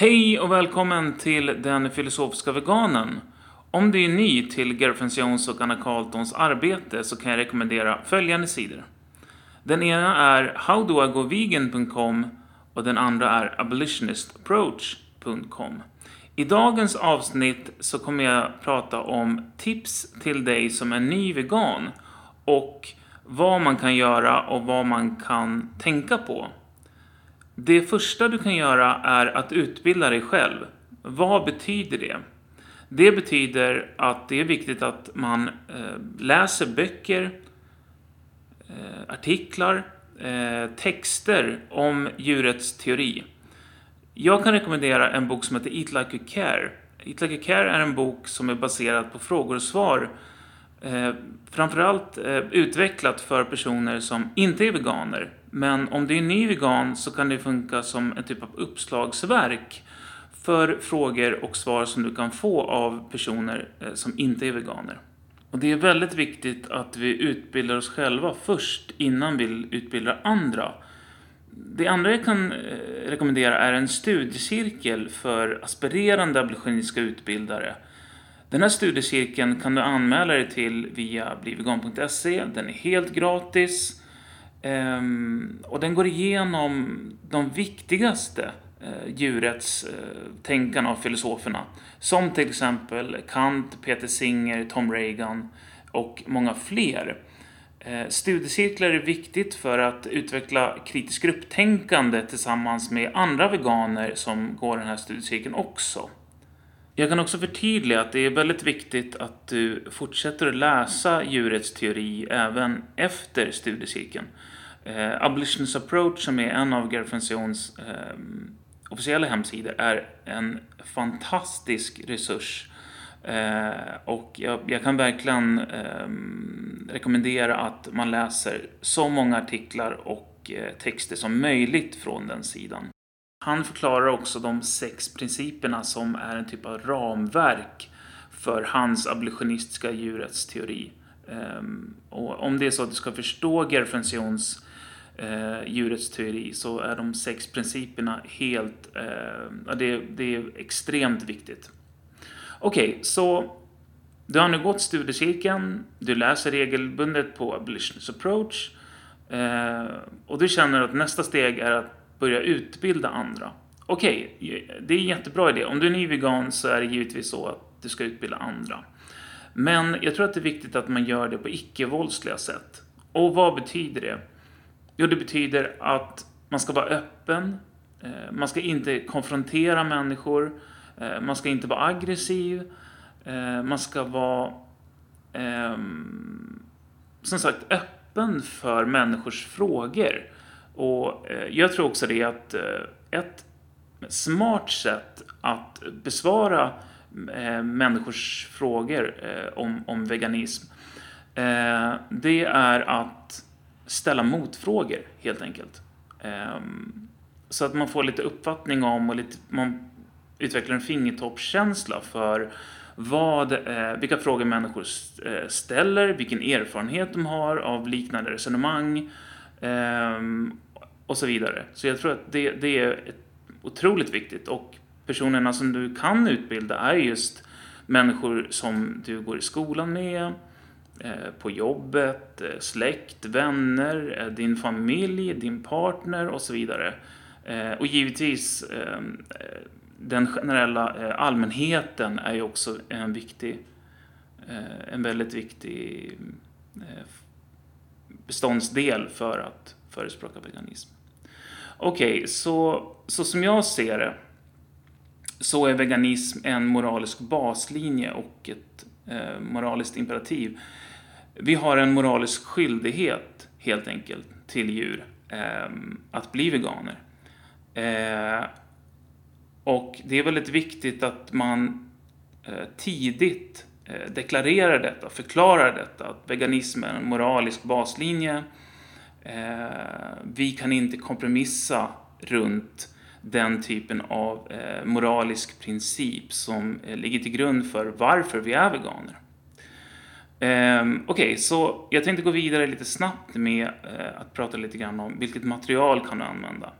Hej och välkommen till Den filosofiska veganen. Om du är ny till Gerfens Jones och Anna Carltons arbete så kan jag rekommendera följande sidor. Den ena är howdoigovegan.com och den andra är abolitionistapproach.com. I dagens avsnitt så kommer jag prata om tips till dig som är ny vegan och vad man kan göra och vad man kan tänka på. Det första du kan göra är att utbilda dig själv. Vad betyder det? Det betyder att det är viktigt att man eh, läser böcker, eh, artiklar, eh, texter om djurets teori. Jag kan rekommendera en bok som heter Eat Like You Care. Eat Like You Care är en bok som är baserad på frågor och svar. Eh, framförallt eh, utvecklat för personer som inte är veganer. Men om du är ny vegan så kan det funka som en typ av uppslagsverk för frågor och svar som du kan få av personer eh, som inte är veganer. Och det är väldigt viktigt att vi utbildar oss själva först innan vi utbildar andra. Det andra jag kan eh, rekommendera är en studiecirkel för aspirerande abolitionistiska utbildare. Den här studiecirkeln kan du anmäla dig till via blivegan.se. Den är helt gratis. Ehm, och den går igenom de viktigaste eh, djurrättstänkarna eh, och filosoferna. Som till exempel Kant, Peter Singer, Tom Reagan och många fler. Eh, studiecirklar är viktigt för att utveckla kritiskt grupptänkande tillsammans med andra veganer som går den här studiecirkeln också. Jag kan också förtydliga att det är väldigt viktigt att du fortsätter att läsa djurrättsteori även efter studiecirkeln. Eh, Abolitionist Approach, som är en av Garfuncions eh, officiella hemsidor, är en fantastisk resurs. Eh, och jag, jag, kan verkligen eh, rekommendera att man läser så många artiklar och eh, texter som möjligt från den sidan. Han förklarar också de sex principerna som är en typ av ramverk för hans abolitionistiska djurrättsteori. Um, ehm, och om det är så att du ska förstå Gerfensions Eh, djurets teori så är de sex principerna helt, Eh, det, det, är extremt viktigt. Okej, okay, så du har nu gått studiecirkeln, du läser regelbundet på Abolitionist Approach eh, och du känner att nästa steg är att börja utbilda andra. Okej, okay, det är en jättebra idé. Om du är ny vegan så är det givetvis så att du ska utbilda andra. Men jag tror att det är viktigt att man gör det på icke-våldsliga sätt. Och vad betyder det? Jo, det betyder att man ska vara öppen, eh, man ska inte konfrontera människor, eh, man ska inte vara aggressiv, eh, man ska vara ehm, som sagt öppen för människors frågor. Och jag tror också det att ett smart sätt att besvara människors frågor om, om veganism, det är att ställa motfrågor helt enkelt. Ehm, så att man får lite uppfattning om och lite, man utvecklar en fingertoppskänsla för vad, eh, vilka frågor människor eh, ställer, vilken erfarenhet de har av liknande resonemang ehm, och så vidare. Så jag tror att det, det är otroligt viktigt och personerna som du kan utbilda är just människor som du går i skolan med, Eh, på jobbet, eh, släkt, vänner, eh, din familj, din partner och så vidare. Och givetvis ehm, den generella allmänheten är ju också en viktig, en väldigt viktig beståndsdel för att förespråka veganism. Okej, okay, så, så som jag ser det så är veganism en moralisk baslinje och ett moraliskt imperativ. Vi har en moralisk skyldighet, helt enkelt, till djur eh, att bli veganer. Eh, och det är väldigt viktigt att man eh, tidigt Eh, deklarerar detta, förklarar detta, att veganism är en moralisk baslinje. Eh, vi kan inte kompromissa runt den typen av eh, moralisk princip som eh, ligger till grund för varför vi är veganer. Ehm, okej, okay, så jag tänkte gå vidare lite snabbt med eh, att prata lite grann om vilket material kan du använda.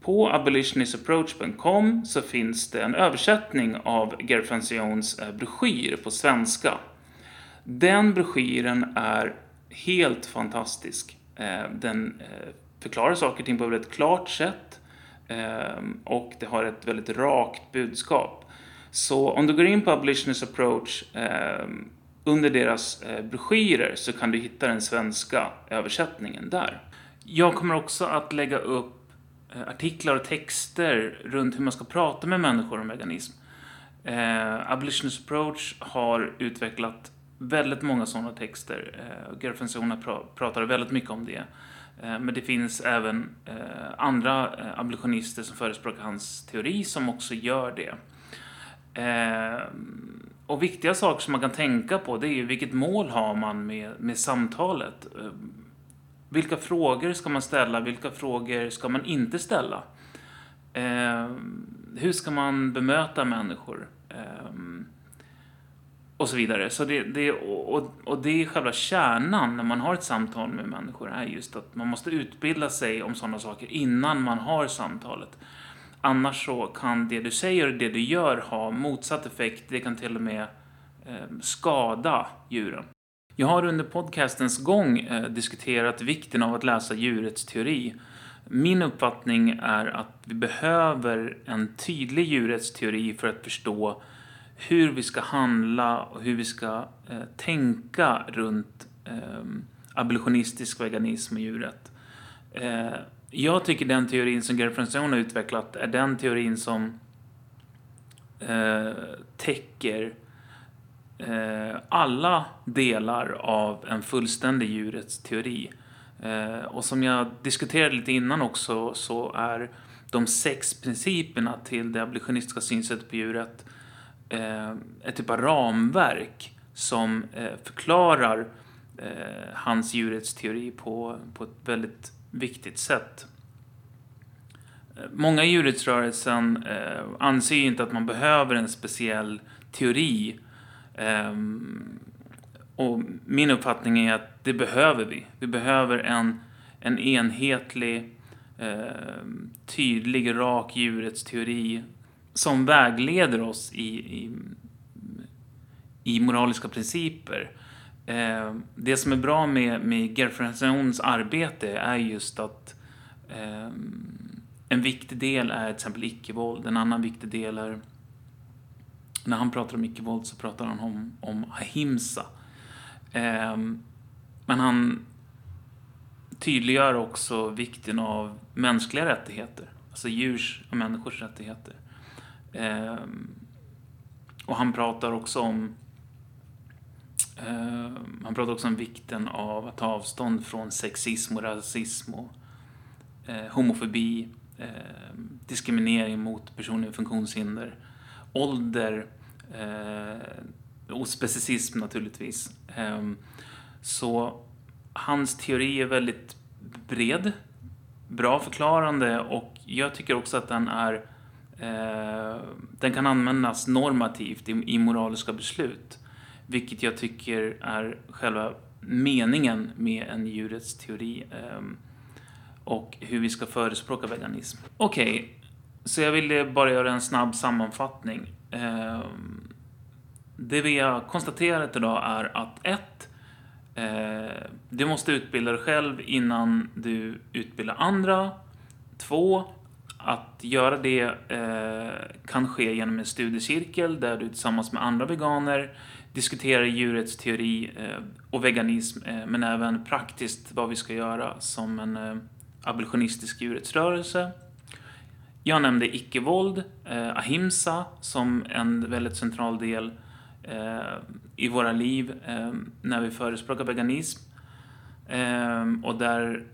På abolitionistapproach.com så finns det en översättning av Gary eh, broschyr på svenska. Den broschyren är helt fantastisk. Ehm, den eh, förklarar saker och ting på ett väldigt klart sätt ehm, och det har ett väldigt rakt budskap. Så om du går in på Abolitionist Approach under deras eh, broschyrer så kan du hitta den svenska översättningen där. Jag kommer också att lägga upp Eh, artiklar och texter runt hur man ska prata med människor om veganism. Eh, Abolitionist Approach har utvecklat väldigt många sådana texter. Eh, Gerfensona pra pratar väldigt mycket om det. Eh, men det finns även eh, andra eh, abolitionister som förespråkar hans teori som också gör det. Eh, och viktiga saker som man kan tänka på det är ju vilket mål har man med, med samtalet? Eh, vilka frågor ska man ställa? Vilka frågor ska man inte ställa? Eh, hur ska man bemöta människor? Eh, och så vidare. Så det, det, och, och det är själva kärnan när man har ett samtal med människor, är just att man måste utbilda sig om sådana saker innan man har samtalet. Annars så kan det du säger och det du gör ha motsatt effekt. Det kan till och med eh, skada djuren. Jag har under podcastens gång eh, diskuterat vikten av att läsa djurrättsteori. Min uppfattning är att vi behöver en tydlig djurrättsteori för att förstå hur vi ska handla och hur vi ska eh, tänka runt eh, abolitionistisk veganism och djurrätt. Eh, jag tycker den teorin som Gary Franzone har utvecklat är den teorin som eh, täcker eh, alla delar av en fullständig djurrättsteori. Eh, och som jag diskuterade lite innan också så är de sex principerna till det abolitionistiska synsättet på djuret eh, ett typ av ramverk som eh, förklarar eh, hans djurrättsteori på, på ett väldigt viktigt sätt. Eh, många i djurrättsrörelsen eh, anser inte att man behöver en speciell teori Eh, och min uppfattning är att det behöver vi. Vi behöver en, en enhetlig, eh, tydlig, rak djurrättsteori som vägleder oss i, i, i moraliska principer. Eh, det som är bra med, med Gerfrensons arbete är just att eh, en viktig del är till exempel icke-våld, en annan viktig del är när han pratar om icke-våld så pratar han om, om ahimsa. Eh, men han tydliggör också vikten av mänskliga rättigheter, alltså djurs och människors rättigheter. Eh, och han pratar också om Eh, han pratar också om vikten av att ta avstånd från sexism och rasism och eh, homofobi, eh, diskriminering mot personer med funktionshinder, ålder, och specicism naturligtvis. Ehm, så hans teori är väldigt bred, bra förklarande och jag tycker också att den är den kan användas normativt i moraliska beslut. Vilket jag tycker är själva meningen med en djurets teori ehm, och hur vi ska förespråka veganism. Okej, okay, så jag ville bara göra en snabb sammanfattning. Ehm, det vi har konstaterat idag är att ett, eh, Du måste utbilda dig själv innan du utbildar andra. Två, att göra det eh, kan ske genom en studiecirkel där du tillsammans med andra veganer diskuterar djurrättsteori eh, och veganism, eh, men även praktiskt vad vi ska göra som en eh, abolitionistisk djurrättsrörelse. Jag nämnde icke-våld, eh, ahimsa, som en väldigt central del eh, i våra liv eh, när vi förespråkar veganism. Eh, och där,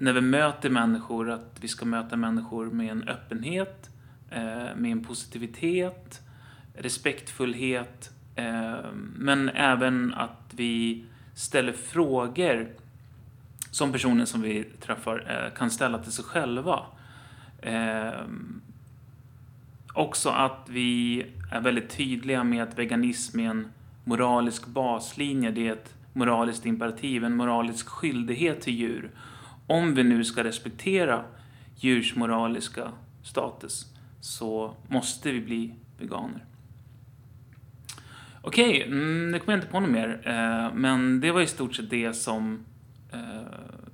när vi möter människor, att vi ska möta människor med en öppenhet, eh, med en positivitet, respektfullhet, eh, men även att vi ställer frågor som personen som vi träffar eh, kan ställa till sig själva. Också att vi är väldigt tydliga med att veganism är en moralisk baslinje. Det är ett moraliskt imperativ, en moralisk skyldighet till djur. Om vi nu ska respektera djurs moraliska status så måste vi bli veganer. Okej, okay, mm, det kommer jag inte på något mer. Eh, men det var i stort sett det som, eh,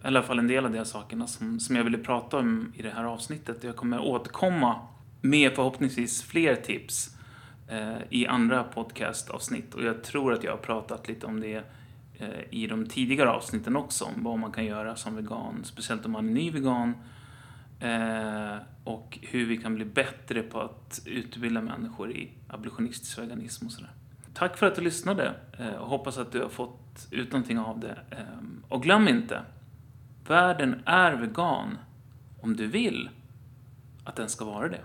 i alla fall en del av de sakerna som, som jag ville prata om i det här avsnittet. Jag kommer återkomma med förhoppningsvis fler tips eh, i andra podcastavsnitt och jag tror att jag har pratat lite om det Eh, i de tidigare avsnitten också, om vad man kan göra som vegan, speciellt om man är ny vegan eh, och hur vi kan bli bättre på att utbilda människor i abolitionistisk veganism och sådär. Tack för att du lyssnade eh, och hoppas att du har fått ut någonting av det. Och glöm inte, världen är vegan om du vill att den ska vara det.